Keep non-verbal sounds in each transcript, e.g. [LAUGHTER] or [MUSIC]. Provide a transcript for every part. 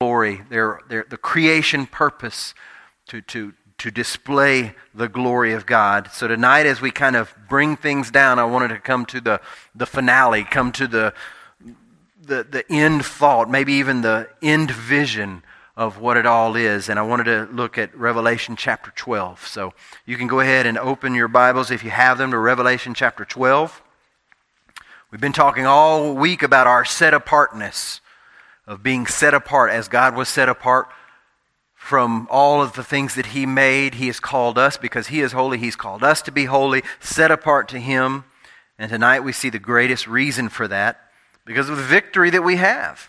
glory, their, their, the creation purpose to, to, to display the glory of God. So tonight, as we kind of bring things down, I wanted to come to the, the finale, come to the, the, the end thought, maybe even the end vision of what it all is. And I wanted to look at Revelation chapter 12. So you can go ahead and open your Bibles if you have them to Revelation chapter 12. We've been talking all week about our set apartness, of being set apart as God was set apart from all of the things that He made. He has called us because He is holy. He's called us to be holy, set apart to Him. And tonight we see the greatest reason for that because of the victory that we have.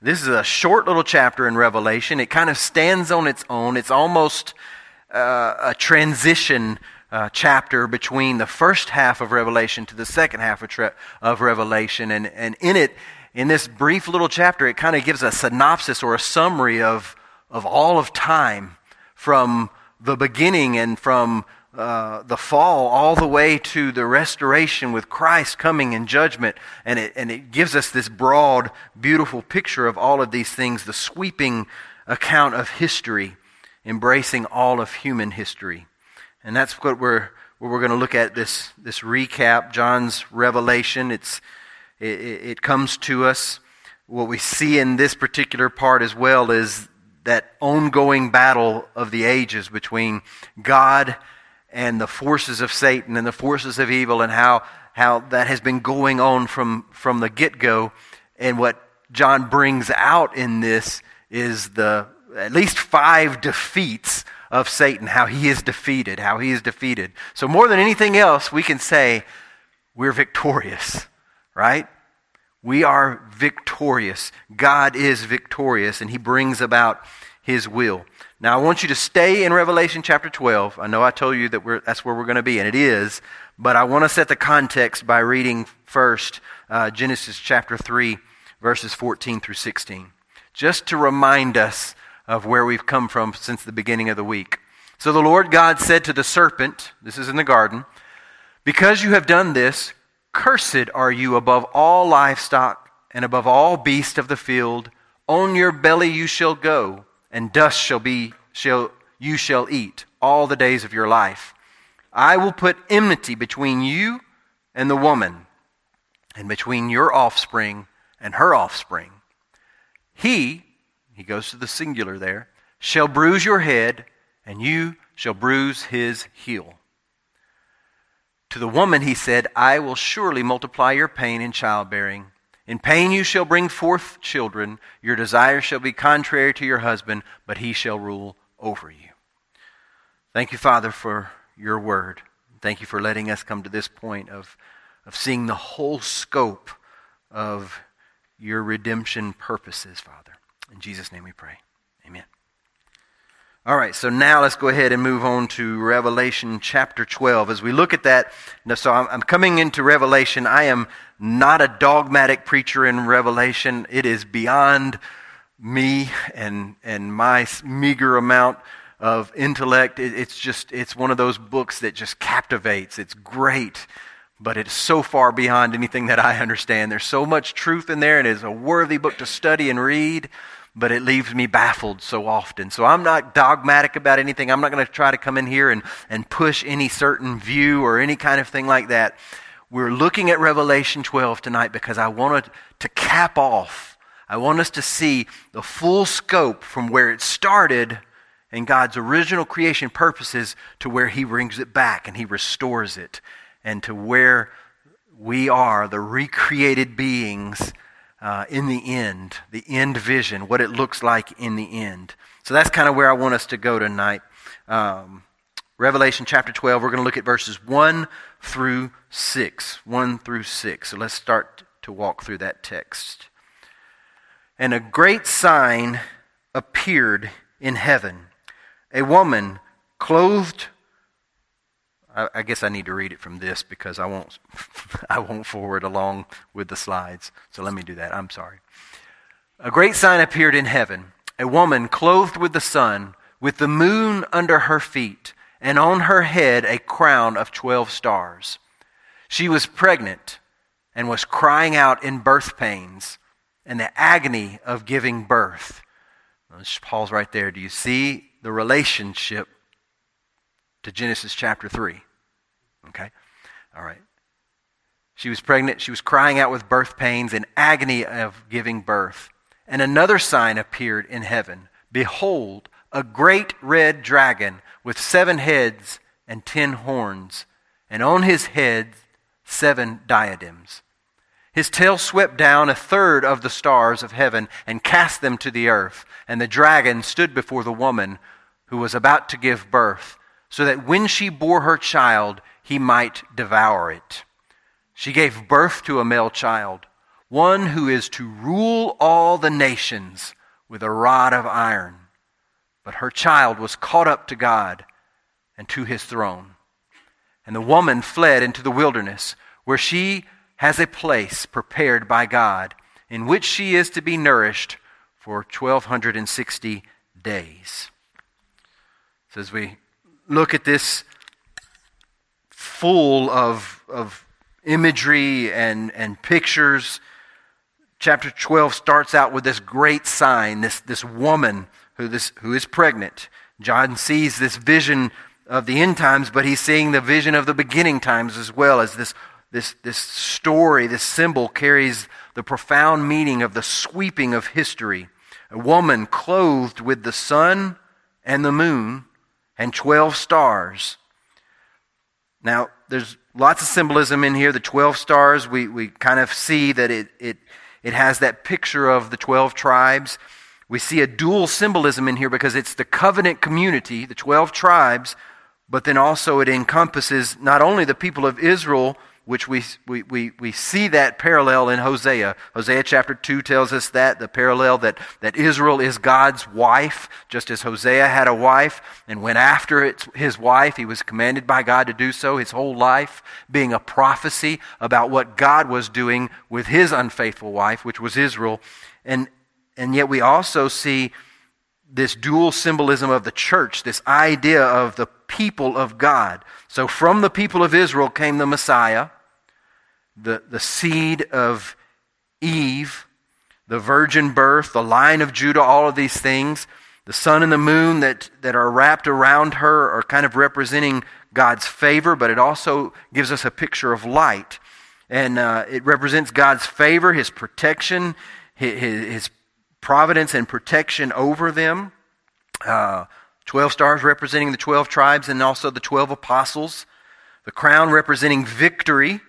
This is a short little chapter in Revelation. It kind of stands on its own. It's almost uh, a transition uh, chapter between the first half of Revelation to the second half of, tre- of Revelation. And, and in it, in this brief little chapter, it kind of gives a synopsis or a summary of, of all of time from the beginning and from uh, the fall all the way to the restoration with Christ coming in judgment. And it, and it gives us this broad, beautiful picture of all of these things, the sweeping account of history, embracing all of human history. And that's what we're, what we're going to look at this, this recap, John's revelation. It's, it, it comes to us. What we see in this particular part as well is that ongoing battle of the ages between God and the forces of Satan and the forces of evil and how, how that has been going on from, from the get go. And what John brings out in this is the at least five defeats of Satan, how he is defeated, how he is defeated. So, more than anything else, we can say we're victorious, right? We are victorious. God is victorious, and he brings about his will. Now, I want you to stay in Revelation chapter 12. I know I told you that that's where we're going to be, and it is, but I want to set the context by reading first uh, Genesis chapter 3, verses 14 through 16, just to remind us of where we've come from since the beginning of the week. So the Lord God said to the serpent, this is in the garden, Because you have done this, cursed are you above all livestock and above all beasts of the field. On your belly you shall go, and dust shall be shall you shall eat all the days of your life. I will put enmity between you and the woman, and between your offspring and her offspring. He he goes to the singular there, shall bruise your head, and you shall bruise his heel. To the woman he said, I will surely multiply your pain in childbearing. In pain you shall bring forth children. Your desire shall be contrary to your husband, but he shall rule over you. Thank you, Father, for your word. Thank you for letting us come to this point of, of seeing the whole scope of your redemption purposes, Father. In Jesus' name we pray. Amen. All right, so now let's go ahead and move on to Revelation chapter 12. As we look at that, so I'm coming into Revelation. I am not a dogmatic preacher in Revelation. It is beyond me and, and my meager amount of intellect. It's just, it's one of those books that just captivates. It's great, but it's so far beyond anything that I understand. There's so much truth in there, and it's a worthy book to study and read but it leaves me baffled so often. So I'm not dogmatic about anything. I'm not going to try to come in here and, and push any certain view or any kind of thing like that. We're looking at Revelation 12 tonight because I wanted to cap off. I want us to see the full scope from where it started in God's original creation purposes to where He brings it back and He restores it, and to where we are, the recreated beings uh, in the end, the end vision, what it looks like in the end. So that's kind of where I want us to go tonight. Um, Revelation chapter 12, we're going to look at verses 1 through 6. 1 through 6. So let's start to walk through that text. And a great sign appeared in heaven a woman clothed I, guess I need to read it from this because I won't, [LAUGHS] I won't forward along with the slides. So let me do that. I'm sorry. A great sign appeared in heaven a woman clothed with the sun, with the moon under her feet, and on her head a crown of 12 stars. She was pregnant and was crying out in birth pains and the agony of giving birth. Let's pause right there. Do you see the relationship to Genesis chapter 3? Okay? All right. She was pregnant. She was crying out with birth pains and agony of giving birth. And another sign appeared in heaven. Behold, a great red dragon with seven heads and ten horns, and on his head seven diadems. His tail swept down a third of the stars of heaven and cast them to the earth. And the dragon stood before the woman who was about to give birth, so that when she bore her child, he might devour it. She gave birth to a male child, one who is to rule all the nations with a rod of iron. But her child was caught up to God and to his throne. And the woman fled into the wilderness, where she has a place prepared by God, in which she is to be nourished for 1260 days. So as we look at this full of, of imagery and, and pictures, chapter 12 starts out with this great sign, this, this woman who, this, who is pregnant. John sees this vision of the end times, but he's seeing the vision of the beginning times as well as this, this, this story, this symbol carries the profound meaning of the sweeping of history. A woman clothed with the sun and the moon and 12 stars. Now, there's lots of symbolism in here. The 12 stars, we, we kind of see that it, it, it has that picture of the 12 tribes. We see a dual symbolism in here because it's the covenant community, the 12 tribes, but then also it encompasses not only the people of Israel, which we, we, we, we see that parallel in Hosea. Hosea chapter 2 tells us that, the parallel that, that Israel is God's wife, just as Hosea had a wife and went after his wife. He was commanded by God to do so his whole life, being a prophecy about what God was doing with his unfaithful wife, which was Israel. And, and yet we also see this dual symbolism of the church, this idea of the people of God. So from the people of Israel came the Messiah, the, the seed of Eve, the virgin birth, the line of Judah, all of these things. The sun and the moon that, that are wrapped around her are kind of representing God's favor, but it also gives us a picture of light. And uh, it represents God's favor, His protection, His, his providence and protection over them. Uh, 12 stars representing the 12 tribes and also the 12 apostles. The crown representing victory.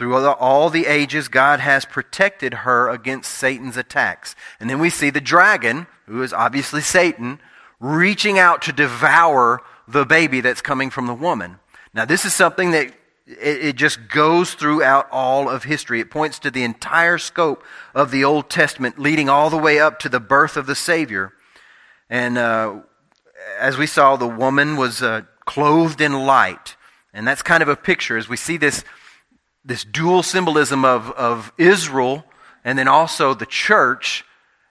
Through all the ages, God has protected her against Satan's attacks. And then we see the dragon, who is obviously Satan, reaching out to devour the baby that's coming from the woman. Now, this is something that it, just goes throughout all of history. It points to the entire scope of the Old Testament, leading all the way up to the birth of the Savior. And uh, as we saw, the woman was uh, clothed in light. And that's kind of a picture as we see this, this dual symbolism of, of Israel and then also the church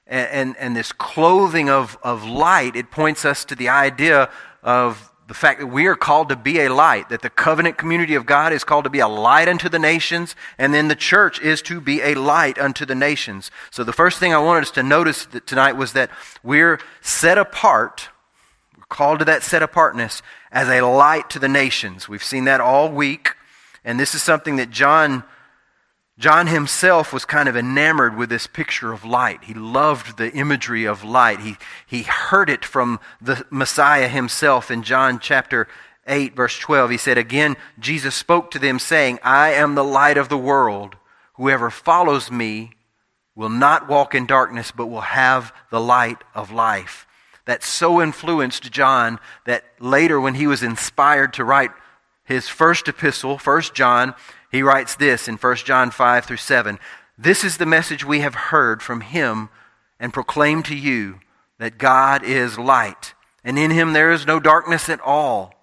and, and, and this clothing of, of light. It points us to the idea of the fact that we are called to be a light, that the covenant community of God is called to be a light unto the nations, and then the church is to be a light unto the nations. So the first thing I wanted us to notice tonight was that we're set apart, we're called to that set apartness as a light to the nations. We've seen that all week, and this is something that John John himself was kind of enamored with this picture of light. He loved the imagery of light. He, he heard it from the Messiah himself in John chapter 8, verse 12. He said, Again, Jesus spoke to them, saying, I am the light of the world. Whoever follows me will not walk in darkness, but will have the light of life. That so influenced John that later, when he was inspired to write his first epistle, First John, he writes this in 1 John 5 through 7 This is the message we have heard from him and proclaim to you that God is light, and in him there is no darkness at all.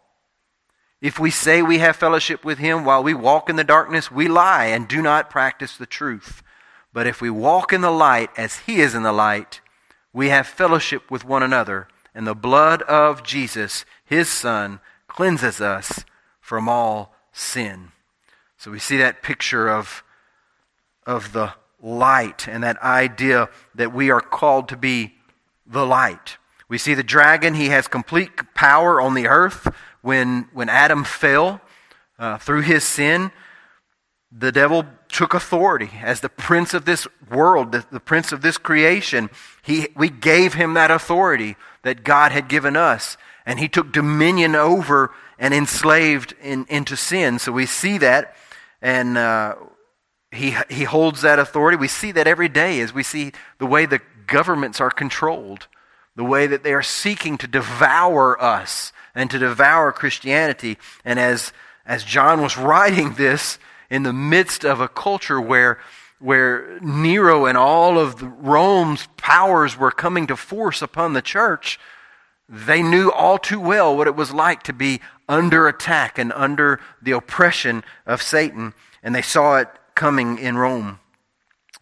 If we say we have fellowship with him while we walk in the darkness, we lie and do not practice the truth. But if we walk in the light as he is in the light, we have fellowship with one another, and the blood of Jesus, his Son, cleanses us from all sin. So we see that picture of, of the light and that idea that we are called to be the light. We see the dragon, he has complete power on the earth. When, when Adam fell uh, through his sin, the devil took authority as the prince of this world, the, the prince of this creation. He, we gave him that authority that God had given us, and he took dominion over and enslaved in, into sin. So we see that, and uh, he, he holds that authority. We see that every day as we see the way the governments are controlled, the way that they are seeking to devour us and to devour Christianity. And as, as John was [LAUGHS] writing this in the midst of a culture where, where Nero and all of Rome's powers were coming to force upon the church, they knew all too well what it was like to be under attack and under the oppression of Satan, and they saw it coming in Rome.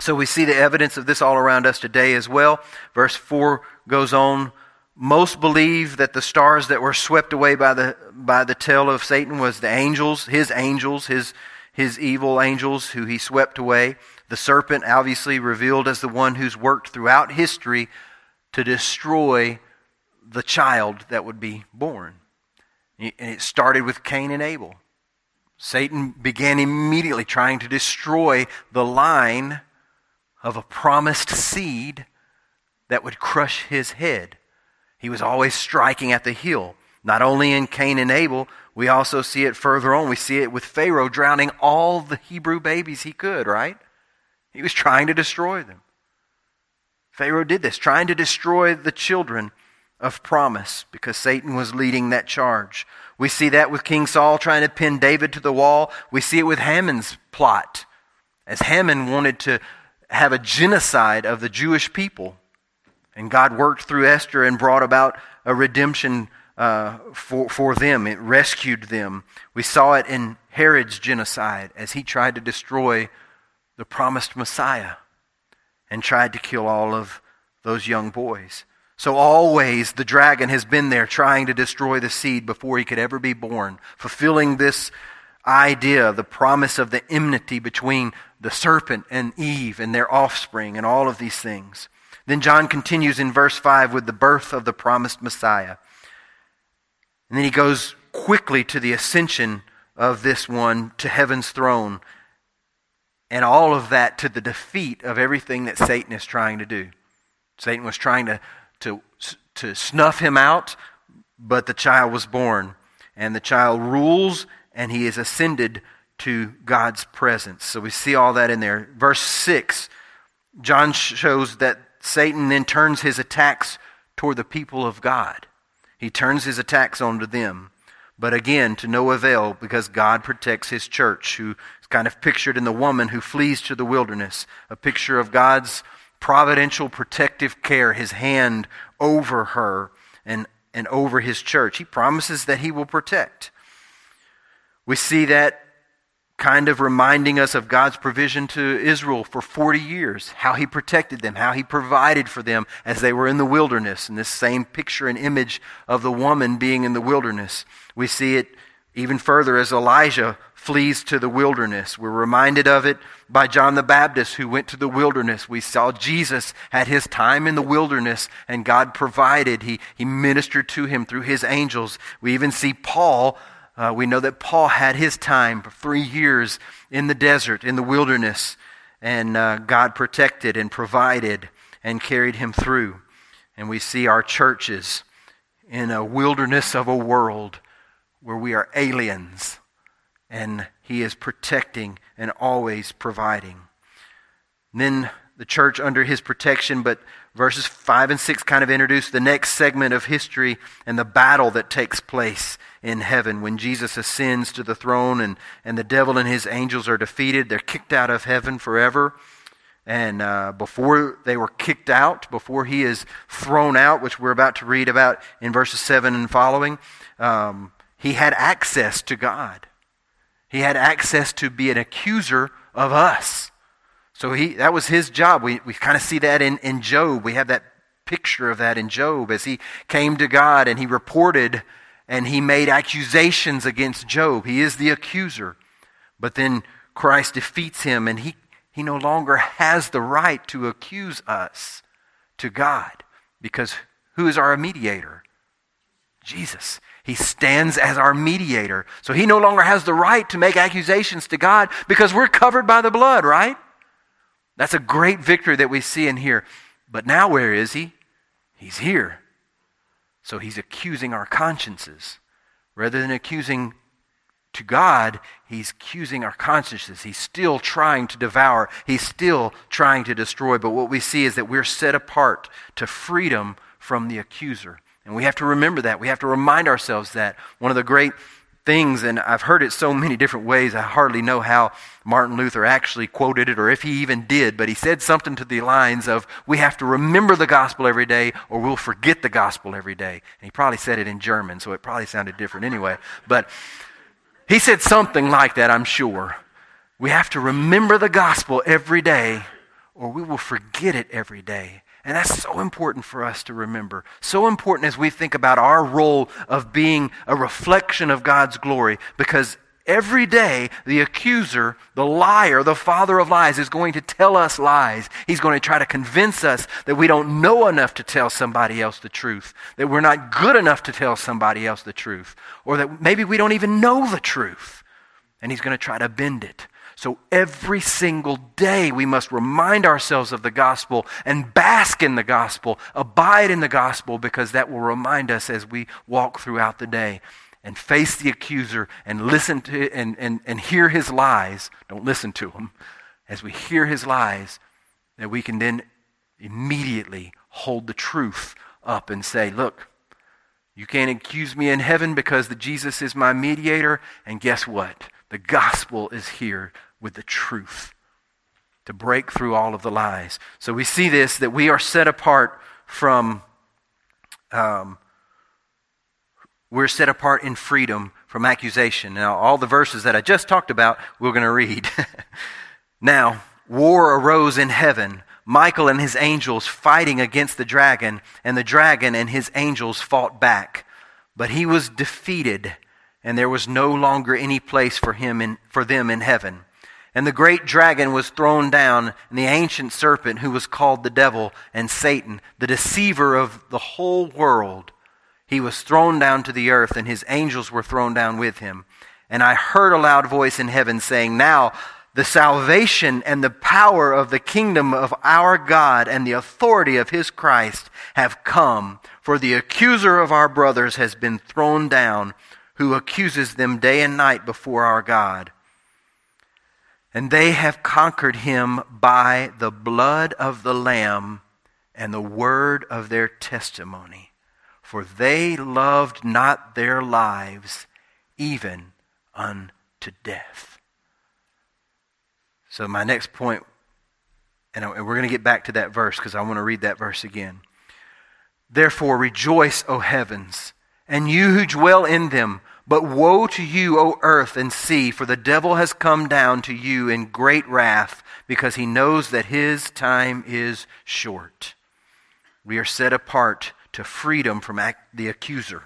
So we see the evidence of this all around us today as well. Verse 4 goes on. Most believe that the stars that were swept away by the, by the tail of Satan was the angels, his angels, his, his evil angels who he swept away. The serpent, obviously revealed as the one who's worked throughout history to destroy the child that would be born. And it started with Cain and Abel. Satan began immediately trying to destroy the line of a promised seed that would crush his head. He was always striking at the heel. Not only in Cain and Abel, we also see it further on. We see it with Pharaoh drowning all the Hebrew babies he could, right? He was trying to destroy them. Pharaoh did this, trying to destroy the children of promise because Satan was leading that charge. We see that with King Saul trying to pin David to the wall. We see it with Haman's plot as Haman wanted to have a genocide of the Jewish people. And God worked through Esther and brought about a redemption uh, for, for them. It rescued them. We saw it in Herod's genocide as he tried to destroy the promised Messiah and tried to kill all of those young boys. So always the dragon has been there trying to destroy the seed before he could ever be born, fulfilling this idea, the promise of the enmity between the serpent and Eve and their offspring and all of these things. Then John continues in verse 5 with the birth of the promised Messiah. And then he goes quickly to the ascension of this one to heaven's throne. And all of that to the defeat of everything that Satan is trying to do. Satan was trying to, to, to snuff him out, but the child was born. And the child rules, and he is ascended to God's presence. So we see all that in there. Verse 6, John shows that Satan then turns his attacks toward the people of God. He turns his attacks onto them. But again, to no avail because God protects his church, who is kind of pictured in the woman who flees to the wilderness, a picture of God's providential protective care, his hand over her and, and over his church. He promises that he will protect. We see that kind of reminding us of God's provision to Israel for 40 years, how he protected them, how he provided for them as they were in the wilderness. And this same picture and image of the woman being in the wilderness. We see it even further as Elijah flees to the wilderness. We're reminded of it by John the Baptist who went to the wilderness. We saw Jesus had his time in the wilderness and God provided. He, he ministered to him through his angels. We even see Paul uh, we know that Paul had his time for three years in the desert, in the wilderness, and uh, God protected and provided and carried him through. And we see our churches in a wilderness of a world where we are aliens, and He is protecting and always providing. And then the church under His protection, but verses 5 and 6 kind of introduce the next segment of history and the battle that takes place in heaven. When Jesus ascends to the throne and, and the devil and his angels are defeated, they're kicked out of heaven forever. And uh, before they were kicked out, before he is thrown out, which we're about to read about in verses 7 and following, um, he had access to God. He had access to be an accuser of us. So he, that was his job. We, we kind of see that in, in Job. We have that picture of that in Job as he came to God and he reported and he made accusations against Job. He is the accuser. But then Christ defeats him, and he, he no longer has the right to accuse us to God because Who is our mediator? Jesus. He stands as our mediator. So he no longer has the right to make accusations to God because we're covered by the blood, right? That's a great victory that we see in here. But now where is he? He's here. So he's accusing our consciences. Rather than accusing to God, he's accusing our consciences. He's still trying to devour, he's still trying to destroy. But what we see is that we're set apart to freedom from the accuser. And we have to remember that. We have to remind ourselves that. One of the great things, and I've heard it so many different ways, I hardly know how Martin Luther actually quoted it or if he even did, but he said something to the lines of, We have to remember the gospel every day or we'll forget the gospel every day. And he probably said it in German, so it probably sounded different anyway. But he said something like that, I'm sure. We have to remember the gospel every day or we will forget it every day. And that's so important for us to remember. So important as we think about our role of being a reflection of God's glory because every day the accuser, the liar, the father of lies is going to tell us lies. He's going to try to convince us that we don't know enough to tell somebody else the truth, that we're not good enough to tell somebody else the truth, or that maybe we don't even know the truth. And he's going to try to bend it. So every single day we must remind ourselves of the gospel and bask in the gospel, abide in the gospel, because that will remind us as we walk throughout the day and face the accuser and listen to and, and, and hear his lies. Don't listen to him. As we hear his lies, that we can then immediately hold the truth up and say, look, you can't accuse me in heaven because the Jesus is my mediator. And guess what? The gospel is here with the truth to break through all of the lies. So we see this that we are set apart from, um, we're set apart in freedom from accusation. Now, all the verses that I just talked about, we're going to read. [LAUGHS] now, war arose in heaven. Michael and his angels fighting against the dragon, and the dragon and his angels fought back. But he was defeated and there was no longer any place for him in, for them in heaven. And the great dragon was thrown down, and the ancient serpent, who was called the devil and Satan, the deceiver of the whole world, he was thrown down to the earth, and his angels were thrown down with him. And I heard a loud voice in heaven saying, Now the salvation and the power of the kingdom of our God and the authority of his Christ have come, for the accuser of our brothers has been thrown down who accuses them day and night before our God. And they have conquered him by the blood of the Lamb and the word of their testimony. For they loved not their lives even unto death. So, my next point, and we're going to get back to that verse because I want to read that verse again. Therefore, rejoice, O heavens and you who dwell in them. But woe to you, O earth and sea, for the devil has come down to you in great wrath, because he knows that his time is short. We are set apart to freedom from the accuser,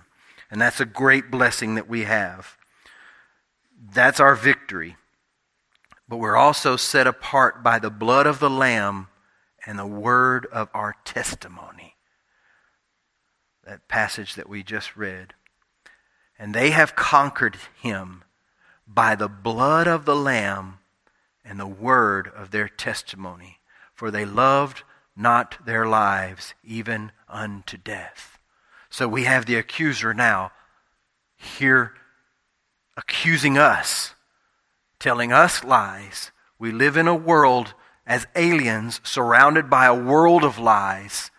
and that's a great blessing that we have. That's our victory. But we're also set apart by the blood of the Lamb and the word of our testimony that passage that we just read. And they have conquered him by the blood of the Lamb and the word of their testimony, for they loved not their lives even unto death. So we have the accuser now here accusing us, telling us lies. We live in a world as aliens surrounded by a world of lies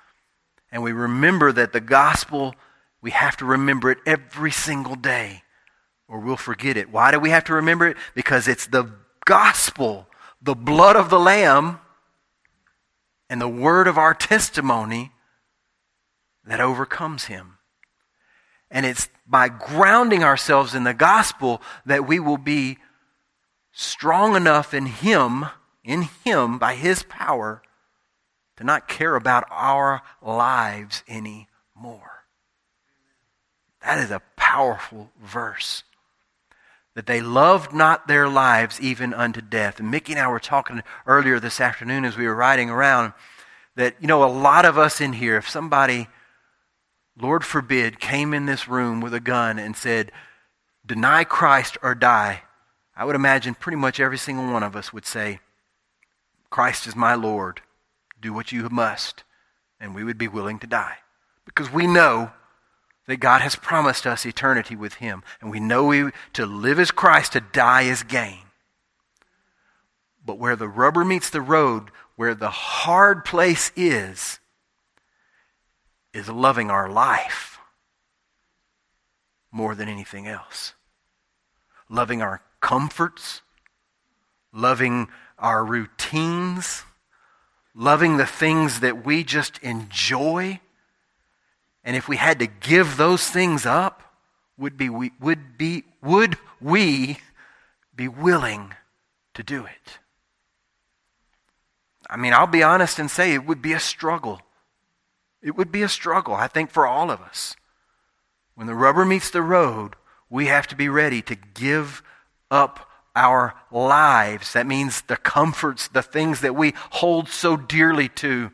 and we remember that the gospel, we have to remember it every single day or we'll forget it. Why do we have to remember it? Because it's the gospel, the blood of the Lamb, and the word of our testimony that overcomes him. And it's by grounding ourselves in the gospel that we will be strong enough in him, in him, by his power, to not care about our lives anymore. That is a powerful verse. That they loved not their lives even unto death. And Mickey and I were talking earlier this afternoon as we were riding around that, you know, a lot of us in here, if somebody Lord forbid, came in this room with a gun and said, Deny Christ or die, I would imagine pretty much every single one of us would say, Christ is my Lord. Do what you must. And we would be willing to die. Because we know that God has promised us eternity with Him. And we know we, to live as Christ, to die is gain. But where the rubber meets the road, where the hard place is, is loving our life more than anything else. Loving our comforts, loving our routines, loving the things that we just enjoy. And if we had to give those things up, would, be, we, would, be, would we be willing to do it? I mean, I'll be honest and say it would be a struggle. It would be a struggle, I think, for all of us. When the rubber meets the road, we have to be ready to give up our lives. That means the comforts, the things that we hold so dearly to,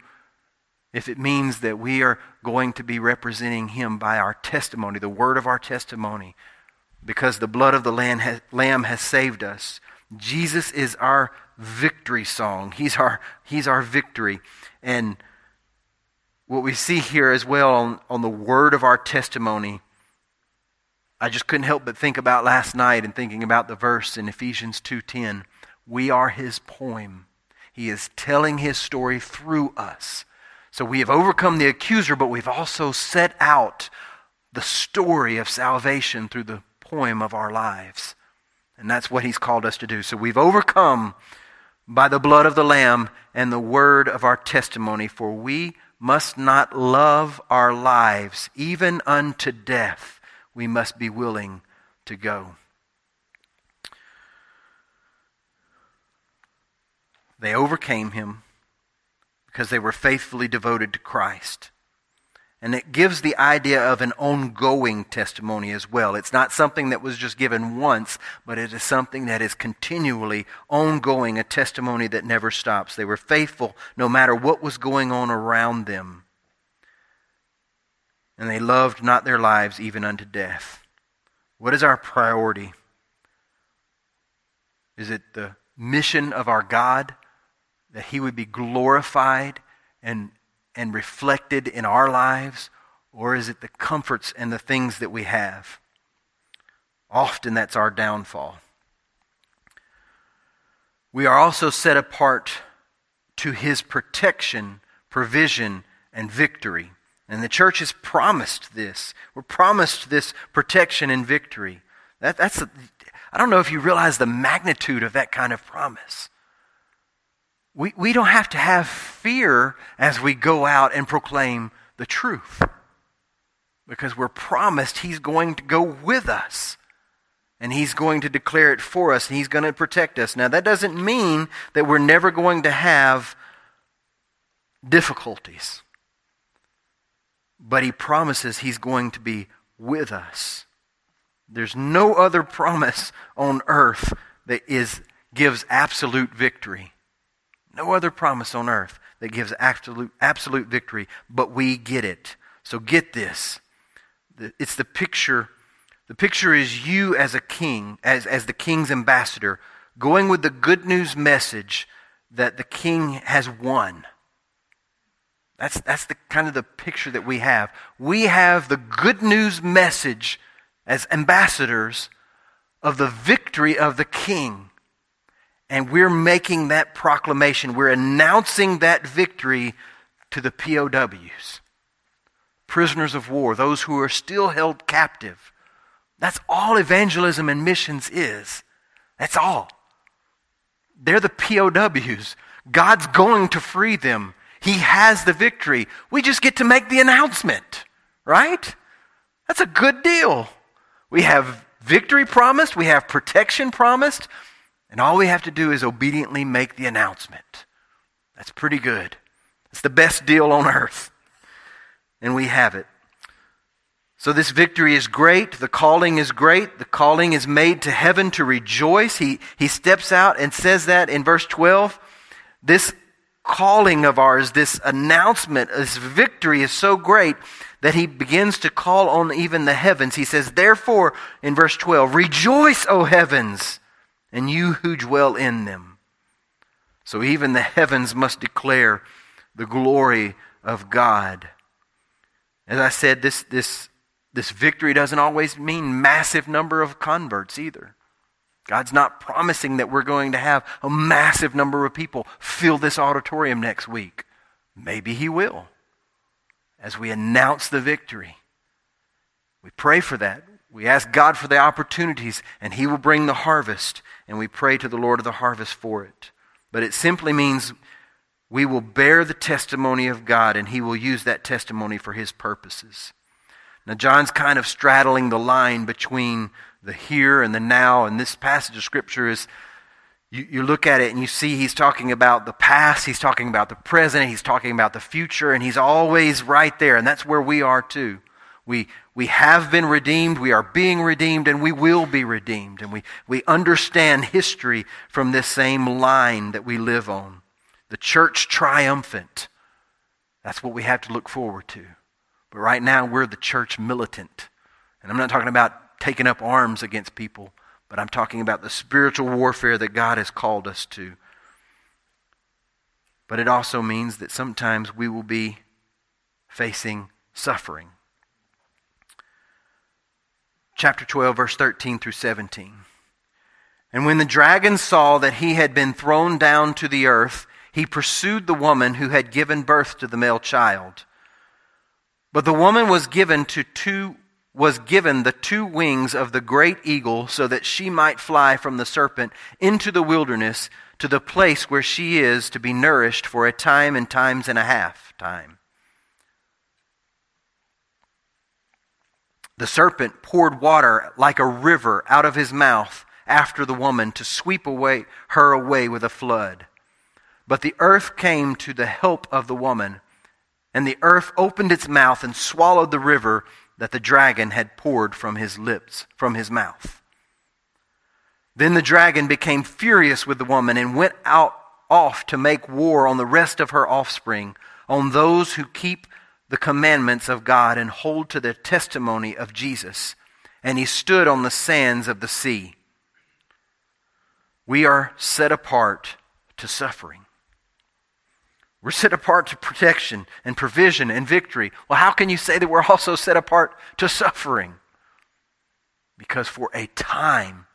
if it means that we are going to be representing Him by our testimony, the word of our testimony, because the blood of the Lamb has, lamb has saved us. Jesus is our victory song. He's our, he's our victory. And what we see here as well on, on the word of our testimony I just couldn't help but think about last night and thinking about the verse in Ephesians 2:10. We are his poem. He is telling his story through us. So we have overcome the accuser, but we've also set out the story of salvation through the poem of our lives. And that's what he's called us to do. So we've overcome by the blood of the Lamb and the word of our testimony, for we must not love our lives even unto death we must be willing to go. They overcame him because they were faithfully devoted to Christ. And it gives the idea of an ongoing testimony as well. It's not something that was just given once, but it is something that is continually ongoing, a testimony that never stops. They were faithful no matter what was going on around them and they loved not their lives even unto death. What is our priority? Is it the mission of our God that He would be glorified and, and reflected in our lives? Or is it the comforts and the things that we have? Often that's our downfall. We are also set apart to His protection, provision, and victory. And the church is promised this. We're promised this protection and victory. That, that's a, I don't know if you realize the magnitude of that kind of promise. We, we don't have to have fear as we go out and proclaim the truth because we're promised He's going to go with us and He's going to declare it for us and He's going to protect us. Now, that doesn't mean that we're never going to have difficulties but he promises he's going to be with us. There's no other promise on earth that is, gives absolute victory. No other promise on earth that gives absolute, absolute victory, but we get it. So get this. It's the picture. The picture is you as a king, as, as the king's ambassador, going with the good news message that the king has won. That's, that's the kind of the picture that we have. We have the good news message as ambassadors of the victory of the king. And we're making that proclamation. We're announcing that victory to the POWs, prisoners of war, those who are still held captive. That's all evangelism and missions is. That's all. They're the POWs. God's going to free them. He has the victory. We just get to make the announcement, right? That's a good deal. We have victory promised, we have protection promised, and all we have to do is obediently make the announcement. That's pretty good. It's the best deal on earth. And we have it. So, this victory is great. The calling is great. The calling is made to heaven to rejoice. He, he steps out and says that in verse 12. This calling of ours, this announcement, this victory is so great that he begins to call on even the heavens. He says, Therefore, in verse 12, rejoice, O heavens, and you who dwell in them. So even the heavens must declare the glory of God. As I said, this, this, this victory doesn't always mean massive number of converts either. God's not promising that we're going to have a massive number of people fill this auditorium next week. Maybe He will as we announce the victory. We pray for that. We ask God for the opportunities, and He will bring the harvest, and we pray to the Lord of the harvest for it. But it simply means we will bear the testimony of God, and He will use that testimony for His purposes. Now, John's kind of straddling the line between the here and the now. And this passage of Scripture is, you, look at it and you see he's talking about the past, he's talking about the present, he's talking about the future, and he's always right there. And that's where we are too. We, we have been redeemed, we are being redeemed, and we will be redeemed. And we, we understand history from this same line that we live on. The church triumphant. That's what we have to look forward to. But right now, we're the church militant. And I'm not talking about taking up arms against people, but I'm talking about the spiritual warfare that God has called us to. But it also means that sometimes we will be facing suffering. Chapter 12, verse 13 through 17. And when the dragon saw that he had been thrown down to the earth, he pursued the woman who had given birth to the male child. But the woman was given to two was given the two wings of the great eagle so that she might fly from the serpent into the wilderness to the place where she is to be nourished for a time and times and a half time. The serpent poured water like a river out of his mouth after the woman to sweep away her away with a flood. But the earth came to the help of the woman, and the earth opened its mouth and swallowed the river that the dragon had poured from his lips, from his mouth. Then the dragon became furious with the woman and went out off to make war on the rest of her offspring, on those who keep the commandments of God and hold to the testimony of Jesus. And he stood on the sands of the sea. We are set apart to suffering. We're set apart to protection and provision and victory. Well, how can you say that we're also set apart to suffering? Because for a time,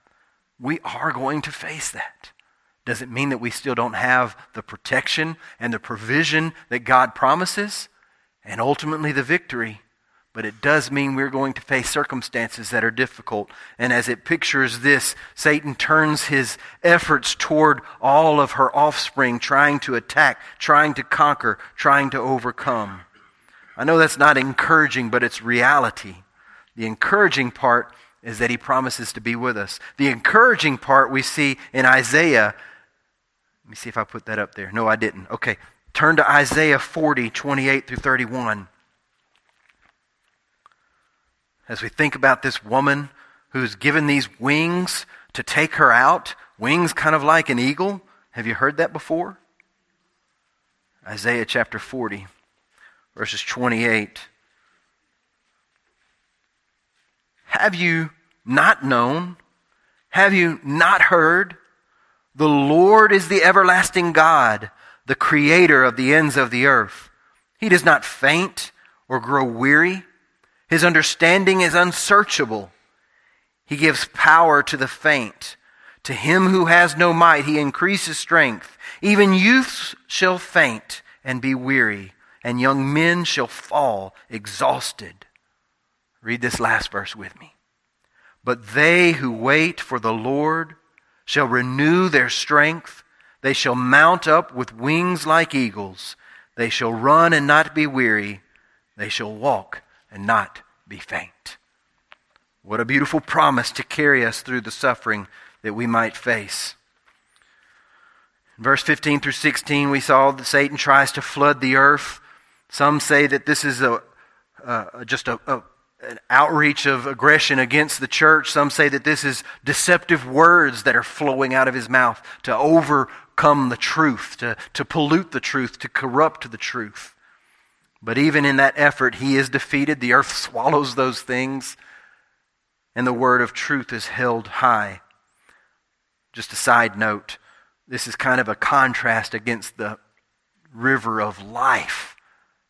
we are going to face that. Does it mean that we still don't have the protection and the provision that God promises and ultimately the victory? But it does mean we're going to face circumstances that are difficult. And as it pictures this, Satan turns his efforts toward all of her offspring, trying to attack, trying to conquer, trying to overcome. I know that's not encouraging, but it's reality. The encouraging part is that he promises to be with us. The encouraging part we see in Isaiah. Let me see if I put that up there. No, I didn't. Okay. Turn to Isaiah 40, 28 through 31 as we think about this woman who's given these wings to take her out, wings kind of like an eagle. Have you heard that before? Isaiah chapter 40, verses 28. Have you not known? Have you not heard? The Lord is the everlasting God, the creator of the ends of the earth. He does not faint or grow weary. His understanding is unsearchable. He gives power to the faint. To him who has no might, he increases strength. Even youths shall faint and be weary, and young men shall fall exhausted. Read this last verse with me. But they who wait for the Lord shall renew their strength. They shall mount up with wings like eagles. They shall run and not be weary. They shall walk and not be faint. What a beautiful promise to carry us through the suffering that we might face. Verse 15 through 16, we saw that Satan tries to flood the earth. Some say that this is a, uh, just a, a, an outreach of aggression against the church. Some say that this is deceptive words that are flowing out of his mouth to overcome the truth, to, to pollute the truth, to corrupt the truth. But even in that effort, he is defeated. The earth swallows those things, and the word of truth is held high. Just a side note this is kind of a contrast against the river of life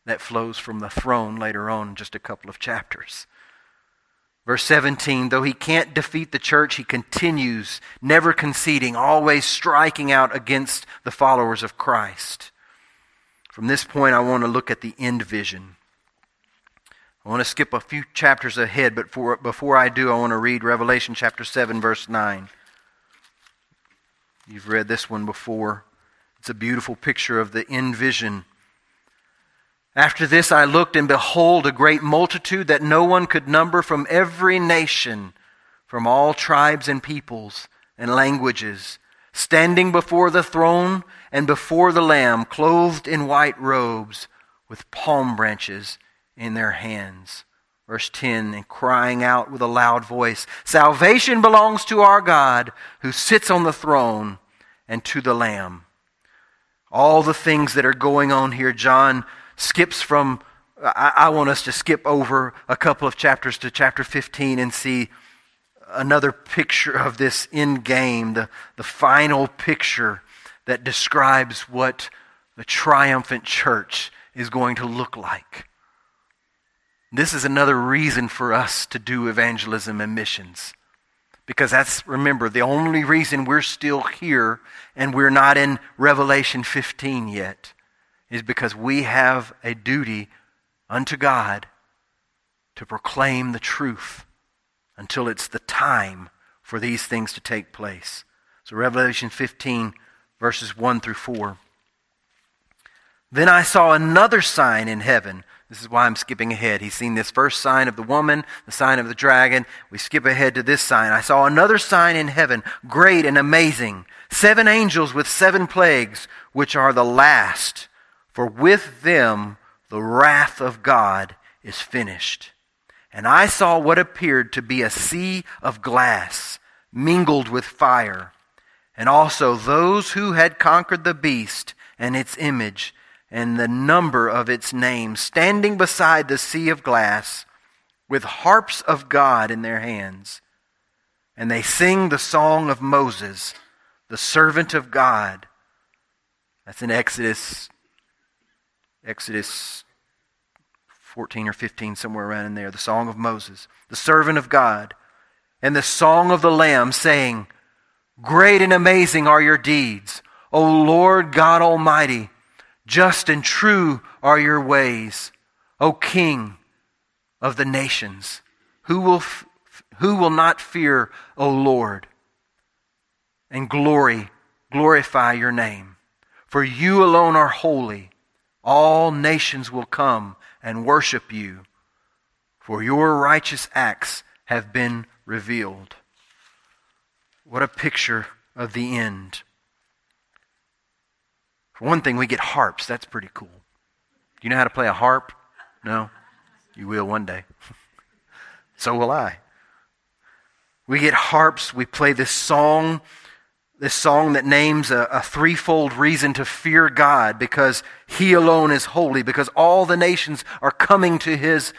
that flows from the throne later on just a couple of chapters. Verse 17, though he can't defeat the church, he continues, never conceding, always striking out against the followers of Christ. From this point, I want to look at the end vision. I want to skip a few chapters ahead, but for, before I do, I want to read Revelation chapter 7, verse 9. You've read this one before. It's a beautiful picture of the end vision after this I looked, and behold, a great multitude that no one could number from every nation, from all tribes and peoples and languages, standing before the throne and before the Lamb, clothed in white robes, with palm branches in their hands. Verse 10, and crying out with a loud voice Salvation belongs to our God who sits on the throne and to the Lamb. All the things that are going on here, John skips from, I, I want us to skip over a couple of chapters to chapter 15 and see another picture of this end game, the, the final picture that describes what the triumphant church is going to look like. This is another reason for us to do evangelism and missions. Because that's, remember, the only reason we're still here and we're not in Revelation 15 yet is because we have a duty unto God to proclaim the truth until it's the time for these things to take place. So, Revelation 15, verses 1 through 4. Then I saw another sign in heaven. This is why I'm skipping ahead. He's seen this first sign of the woman, the sign of the dragon. We skip ahead to this sign. I saw another sign in heaven, great and amazing. Seven angels with seven plagues, which are the last for with them the wrath of God is finished. And I saw what appeared to be a sea of glass mingled with fire, and also those who had conquered the beast and its image and the number of its name, standing beside the sea of glass with harps of God in their hands. And they sing the song of Moses, the servant of God. That's in Exodus Exodus 14 or 15, somewhere around in there, the song of Moses, the servant of God, and the song of the Lamb, saying, Great and amazing are your deeds, O Lord God Almighty. Just and true are your ways, O King of the nations. Who will, f- who will not fear, O Lord, and glory, glorify your name? For you alone are holy. All nations will come and worship you, for your righteous acts have been revealed. What a picture of the end. For one thing, we get harps. That's pretty cool. Do you know how to play a harp? No? You will one day. [LAUGHS] so will I. We get harps. We play this song this song that names a, a, threefold reason to fear God because He alone is holy, because all the nations are coming to His,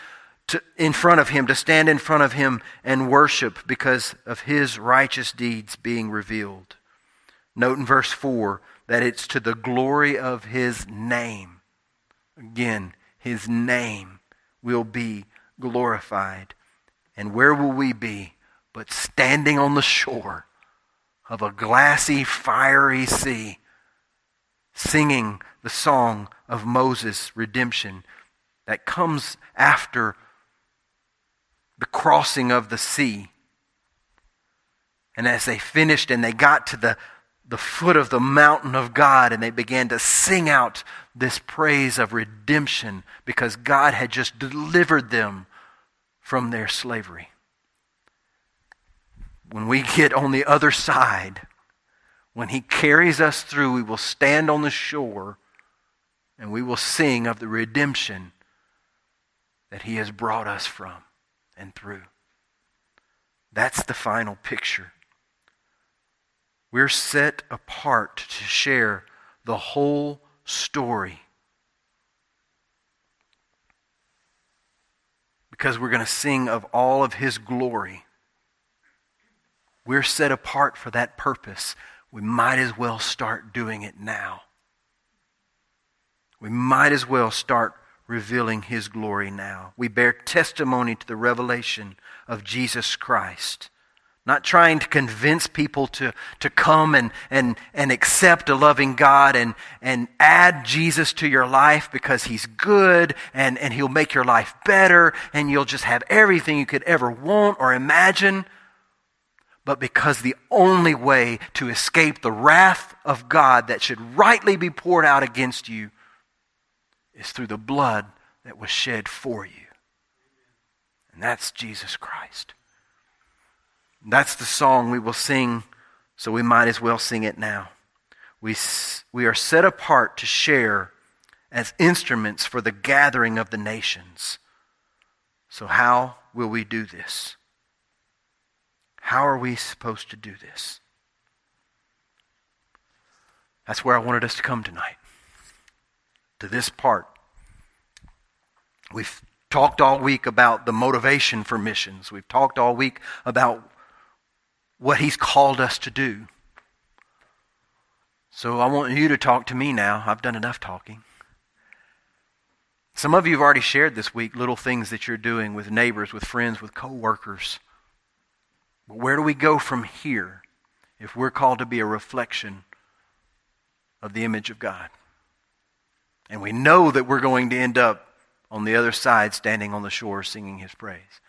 to, in front of Him, to stand in front of Him and worship because of His righteous deeds being revealed. Note in verse 4 that it's to the glory of His name. Again, His name will be glorified. And where will we be but standing on the shore? Of a glassy, fiery sea, singing the song of Moses' redemption that comes after the crossing of the sea. And as they finished and they got to the, the foot of the mountain of God and they began to sing out this praise of redemption because God had just delivered them from their slavery when we get on the other side, when He carries us through, we will stand on the shore and we will sing of the redemption that He has brought us from and through. That's the final picture. We're set apart to share the whole story. because we're going to sing of all of His glory. We're set apart for that purpose. We might as well start doing it now. We might as well start revealing His glory now. We bear testimony to the revelation of Jesus Christ. Not trying to convince people to, to come and, and, and accept a loving God and, and add Jesus to your life because he's good and, and he'll make your life better and you'll just have everything you could ever want or imagine. But because the only way to escape the wrath of God that should rightly be poured out against you is through the blood that was shed for you. And that's Jesus Christ. That's the song we will sing, so we might as well sing it now. We, we are set apart to share as instruments for the gathering of the nations. So, how will we do this? How are we supposed to do this? That's where I wanted us to come tonight, to this part. We've talked all week about the motivation for missions. We've talked all week about what He's called us to do. So I want you to talk to me now. I've done enough talking. Some of you have already shared this week little things that you're doing with neighbors, with friends, with coworkers. But where do we go from here if we're called to be a reflection of the image of God? And we know that we're going to end up on the other side standing on the shore singing his praise.